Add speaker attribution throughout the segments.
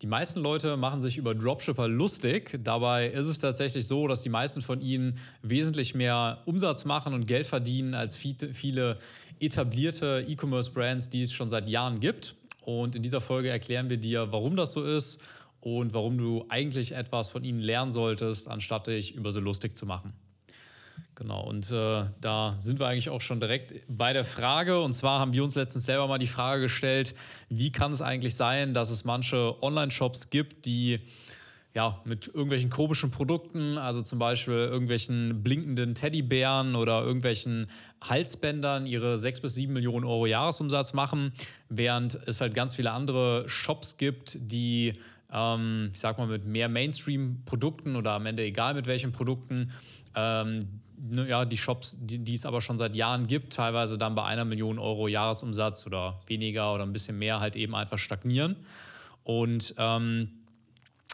Speaker 1: Die meisten Leute machen sich über Dropshipper lustig. Dabei ist es tatsächlich so, dass die meisten von ihnen wesentlich mehr Umsatz machen und Geld verdienen als viele etablierte E-Commerce-Brands, die es schon seit Jahren gibt. Und in dieser Folge erklären wir dir, warum das so ist und warum du eigentlich etwas von ihnen lernen solltest, anstatt dich über so lustig zu machen. Genau, und äh, da sind wir eigentlich auch schon direkt bei der Frage. Und zwar haben wir uns letztens selber mal die Frage gestellt, wie kann es eigentlich sein, dass es manche Online-Shops gibt, die ja, mit irgendwelchen komischen Produkten, also zum Beispiel irgendwelchen blinkenden Teddybären oder irgendwelchen Halsbändern ihre 6 bis 7 Millionen Euro Jahresumsatz machen, während es halt ganz viele andere Shops gibt, die, ähm, ich sag mal, mit mehr Mainstream-Produkten oder am Ende egal mit welchen Produkten, ähm, ja, die Shops, die, die, es aber schon seit Jahren gibt, teilweise dann bei einer Million Euro Jahresumsatz oder weniger oder ein bisschen mehr halt eben einfach stagnieren. Und ähm,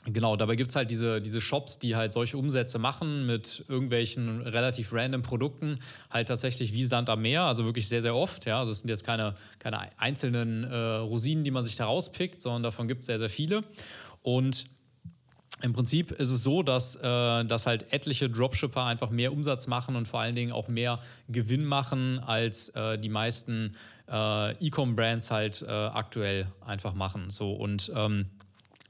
Speaker 1: Genau, dabei gibt es halt diese, diese Shops, die halt solche Umsätze machen mit irgendwelchen relativ random Produkten, halt tatsächlich wie Sand am Meer, also wirklich sehr, sehr oft. Ja, also es sind jetzt keine, keine einzelnen äh, Rosinen, die man sich da rauspickt, sondern davon gibt es sehr, sehr viele. Und im Prinzip ist es so, dass, äh, dass halt etliche Dropshipper einfach mehr Umsatz machen und vor allen Dingen auch mehr Gewinn machen, als äh, die meisten äh, E-Com-Brands halt äh, aktuell einfach machen. So und ähm,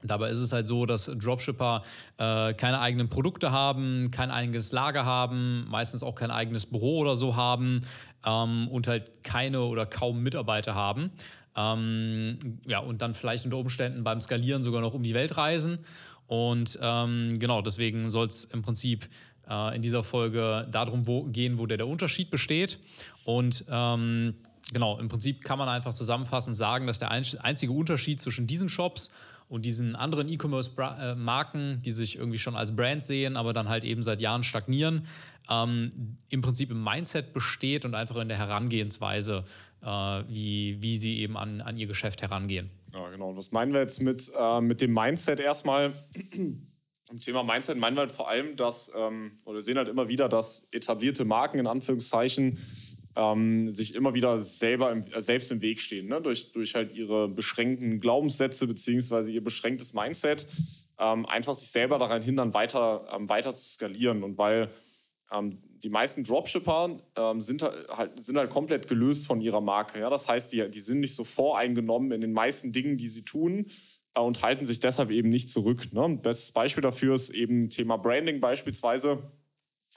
Speaker 1: Dabei ist es halt so, dass Dropshipper äh, keine eigenen Produkte haben, kein eigenes Lager haben, meistens auch kein eigenes Büro oder so haben ähm, und halt keine oder kaum Mitarbeiter haben. Ähm, ja, und dann vielleicht unter Umständen beim Skalieren sogar noch um die Welt reisen. Und ähm, genau, deswegen soll es im Prinzip äh, in dieser Folge darum wo, gehen, wo der, der Unterschied besteht. Und ähm, genau, im Prinzip kann man einfach zusammenfassend sagen, dass der einzige Unterschied zwischen diesen Shops und diesen anderen E-Commerce-Marken, die sich irgendwie schon als Brand sehen, aber dann halt eben seit Jahren stagnieren, ähm, im Prinzip im Mindset besteht und einfach in der Herangehensweise, äh, wie, wie sie eben an, an ihr Geschäft herangehen.
Speaker 2: Ja, genau. Und was meinen wir jetzt mit, äh, mit dem Mindset erstmal? Im Thema Mindset meinen wir halt vor allem, dass, ähm, oder sehen halt immer wieder, dass etablierte Marken in Anführungszeichen ähm, sich immer wieder selber im, äh, selbst im Weg stehen, ne? durch, durch halt ihre beschränkten Glaubenssätze beziehungsweise ihr beschränktes Mindset, ähm, einfach sich selber daran hindern, weiter, ähm, weiter zu skalieren. Und weil ähm, die meisten Dropshipper ähm, sind, halt, sind halt komplett gelöst von ihrer Marke. Ja? Das heißt, die, die sind nicht so voreingenommen in den meisten Dingen, die sie tun äh, und halten sich deshalb eben nicht zurück. Ne? Bestes Beispiel dafür ist eben Thema Branding beispielsweise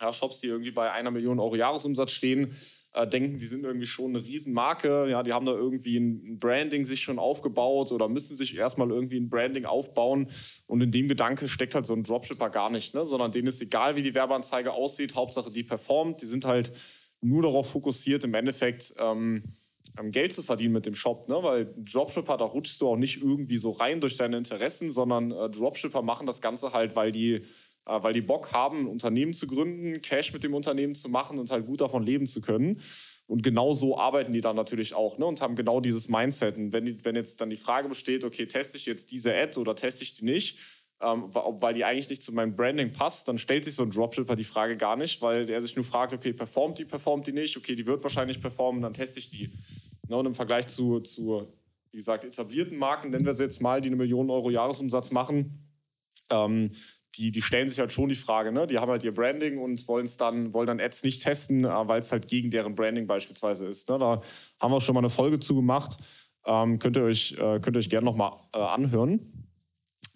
Speaker 2: ja, Shops, die irgendwie bei einer Million Euro Jahresumsatz stehen, äh, denken, die sind irgendwie schon eine Riesenmarke. Ja, die haben da irgendwie ein Branding sich schon aufgebaut oder müssen sich erstmal irgendwie ein Branding aufbauen. Und in dem Gedanke steckt halt so ein Dropshipper gar nicht, ne? sondern denen ist egal, wie die Werbeanzeige aussieht. Hauptsache, die performt. Die sind halt nur darauf fokussiert, im Endeffekt ähm, Geld zu verdienen mit dem Shop, ne? weil Dropshipper, da rutschst du auch nicht irgendwie so rein durch deine Interessen, sondern äh, Dropshipper machen das Ganze halt, weil die weil die Bock haben, ein Unternehmen zu gründen, Cash mit dem Unternehmen zu machen und halt gut davon leben zu können. Und genau so arbeiten die dann natürlich auch ne, und haben genau dieses Mindset. Und wenn, die, wenn jetzt dann die Frage besteht, okay, teste ich jetzt diese Ad oder teste ich die nicht, ähm, weil die eigentlich nicht zu meinem Branding passt, dann stellt sich so ein Dropshipper die Frage gar nicht, weil der sich nur fragt, okay, performt die, performt die nicht, okay, die wird wahrscheinlich performen, dann teste ich die. Ne, und im Vergleich zu, zu, wie gesagt, etablierten Marken, nennen wir sie jetzt mal, die eine Million Euro Jahresumsatz machen, ähm, die, die stellen sich halt schon die Frage, ne? Die haben halt ihr Branding und wollen es dann, wollen dann Ads nicht testen, äh, weil es halt gegen deren Branding beispielsweise ist. Ne? Da haben wir schon mal eine Folge zu gemacht. Ähm, könnt ihr euch, äh, könnt ihr euch gerne nochmal äh, anhören.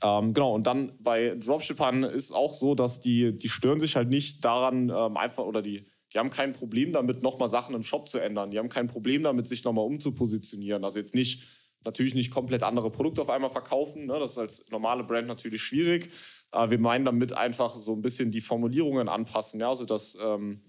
Speaker 2: Ähm, genau, und dann bei Dropshippern ist auch so, dass die, die stören sich halt nicht daran, ähm, einfach oder die, die haben kein Problem damit, nochmal Sachen im Shop zu ändern. Die haben kein Problem damit, sich nochmal umzupositionieren. Also jetzt nicht, natürlich nicht komplett andere Produkte auf einmal verkaufen. Ne? Das ist als normale Brand natürlich schwierig. Äh, wir meinen damit einfach so ein bisschen die Formulierungen anpassen, ja, also dass ähm,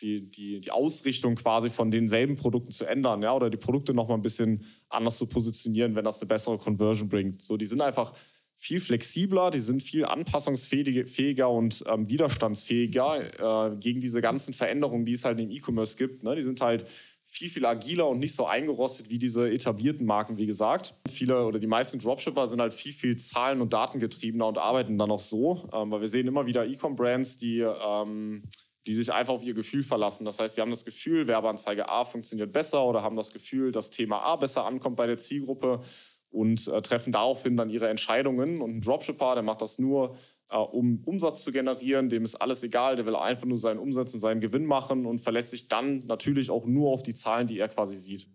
Speaker 2: die, die, die Ausrichtung quasi von denselben Produkten zu ändern, ja, oder die Produkte noch mal ein bisschen anders zu positionieren, wenn das eine bessere Conversion bringt. So, die sind einfach viel flexibler, die sind viel anpassungsfähiger und ähm, widerstandsfähiger äh, gegen diese ganzen Veränderungen, die es halt im E-Commerce gibt. Ne? Die sind halt viel, viel agiler und nicht so eingerostet wie diese etablierten Marken, wie gesagt. Viele oder die meisten Dropshipper sind halt viel, viel Zahlen- und Datengetriebener und arbeiten dann auch so, ähm, weil wir sehen immer wieder E-Com-Brands, die, ähm, die sich einfach auf ihr Gefühl verlassen. Das heißt, sie haben das Gefühl, Werbeanzeige A funktioniert besser oder haben das Gefühl, das Thema A besser ankommt bei der Zielgruppe und äh, treffen daraufhin dann ihre Entscheidungen. Und ein Dropshipper, der macht das nur, äh, um Umsatz zu generieren, dem ist alles egal, der will einfach nur seinen Umsatz und seinen Gewinn machen und verlässt sich dann natürlich auch nur auf die Zahlen, die er quasi sieht.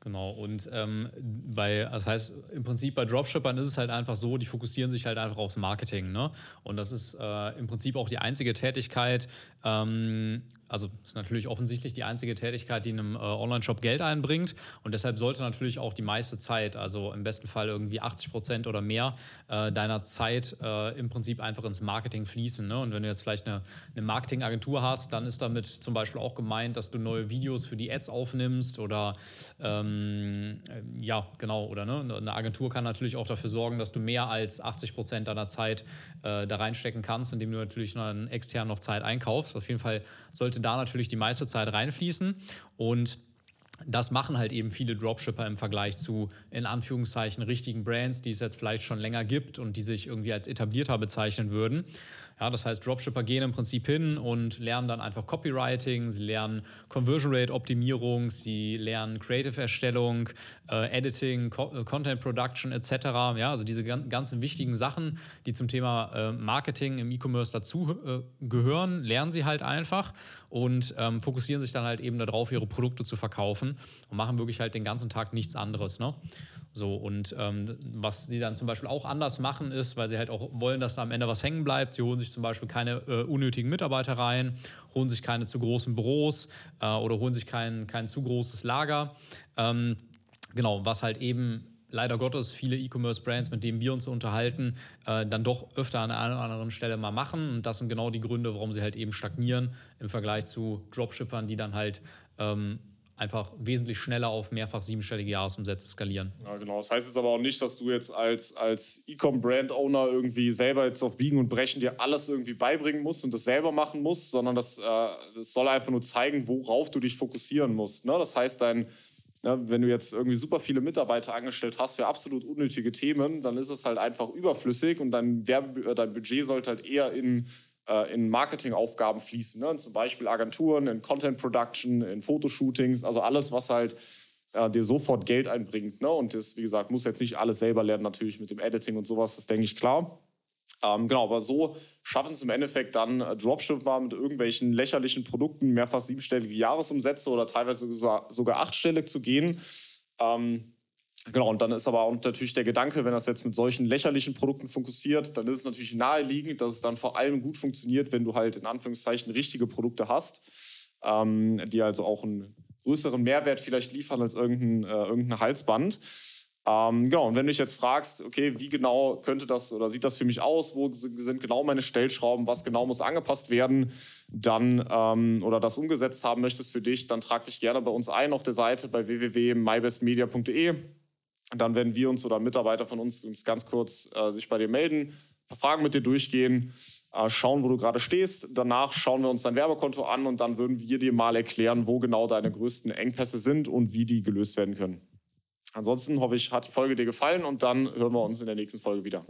Speaker 1: Genau, und ähm, bei, das heißt, im Prinzip bei Dropshippern ist es halt einfach so, die fokussieren sich halt einfach aufs Marketing. Ne? Und das ist äh, im Prinzip auch die einzige Tätigkeit, ähm, also ist natürlich offensichtlich die einzige Tätigkeit, die einem äh, Online-Shop Geld einbringt. Und deshalb sollte natürlich auch die meiste Zeit, also im besten Fall irgendwie 80 Prozent oder mehr äh, deiner Zeit äh, im Prinzip einfach ins Marketing fließen. Ne? Und wenn du jetzt vielleicht eine, eine Marketingagentur hast, dann ist damit zum Beispiel auch gemeint, dass du neue Videos für die Ads aufnimmst oder ähm, ja, genau, oder ne? eine Agentur kann natürlich auch dafür sorgen, dass du mehr als 80 Prozent deiner Zeit äh, da reinstecken kannst, indem du natürlich noch extern noch Zeit einkaufst. Auf jeden Fall sollte da natürlich die meiste Zeit reinfließen. Und das machen halt eben viele Dropshipper im Vergleich zu in Anführungszeichen richtigen Brands, die es jetzt vielleicht schon länger gibt und die sich irgendwie als etablierter bezeichnen würden. Ja, das heißt, Dropshipper gehen im Prinzip hin und lernen dann einfach Copywriting, sie lernen Conversion Rate Optimierung, sie lernen Creative Erstellung, äh, Editing, Co äh, Content Production etc. Ja, also diese ganzen wichtigen Sachen, die zum Thema äh, Marketing im E-Commerce dazu äh, gehören, lernen sie halt einfach und ähm, fokussieren sich dann halt eben darauf, ihre Produkte zu verkaufen und machen wirklich halt den ganzen Tag nichts anderes. Ne? So, und ähm, was sie dann zum Beispiel auch anders machen, ist, weil sie halt auch wollen, dass da am Ende was hängen bleibt. Sie holen sich zum Beispiel keine äh, unnötigen Mitarbeiter rein, holen sich keine zu großen Büros äh, oder holen sich kein, kein zu großes Lager. Ähm, genau, was halt eben leider Gottes viele E-Commerce-Brands, mit denen wir uns unterhalten, äh, dann doch öfter an einer oder anderen Stelle mal machen. Und das sind genau die Gründe, warum sie halt eben stagnieren im Vergleich zu Dropshippern, die dann halt ähm, einfach wesentlich schneller auf mehrfach siebenstellige Jahresumsätze skalieren.
Speaker 2: Ja, genau. Das heißt jetzt aber auch nicht, dass du jetzt als, als E-Com-Brand-Owner irgendwie selber jetzt auf Biegen und Brechen dir alles irgendwie beibringen musst und das selber machen musst, sondern das, äh, das soll einfach nur zeigen, worauf du dich fokussieren musst. Ne? Das heißt, dein, ne, wenn du jetzt irgendwie super viele Mitarbeiter angestellt hast für absolut unnötige Themen, dann ist es halt einfach überflüssig und dein, Werbe, äh, dein Budget sollte halt eher in äh, in Marketingaufgaben fließen. Ne? Zum Beispiel Agenturen, in Content Production, in Fotoshootings, also alles, was halt äh, dir sofort Geld einbringt. Ne? Und das, wie gesagt, muss jetzt nicht alles selber lernen, natürlich mit dem Editing und sowas, das denke ich klar. Ähm, genau, aber so schaffen es im Endeffekt dann äh, Dropshipper mit irgendwelchen lächerlichen Produkten mehrfach siebenstellige Jahresumsätze oder teilweise sogar, achtstellig zu gehen. Ähm, Genau, und dann ist aber auch natürlich der Gedanke, wenn das jetzt mit solchen lächerlichen Produkten fokussiert, dann ist es natürlich naheliegend, dass es dann vor allem gut funktioniert, wenn du halt in Anführungszeichen richtige Produkte hast, ähm, die also auch einen größeren Mehrwert vielleicht liefern als irgendein, äh, irgendein Halsband. Ähm, genau, und wenn du dich jetzt fragst, okay, wie genau könnte das oder sieht das für mich aus, wo sind genau meine Stellschrauben, was genau muss angepasst werden, dann ähm, oder das umgesetzt haben möchtest für dich, dann trag dich gerne bei uns ein auf der Seite bei www.mybestmedia.de dann werden wir uns oder Mitarbeiter von uns, uns ganz kurz äh, sich bei dir melden, Fragen mit dir durchgehen, äh, schauen, wo du gerade stehst. Danach schauen wir uns dein Werbekonto an und dann würden wir dir mal erklären, wo genau deine größten Engpässe sind und wie die gelöst werden können. Ansonsten hoffe ich, hat die Folge dir gefallen und dann hören wir uns in der nächsten Folge wieder.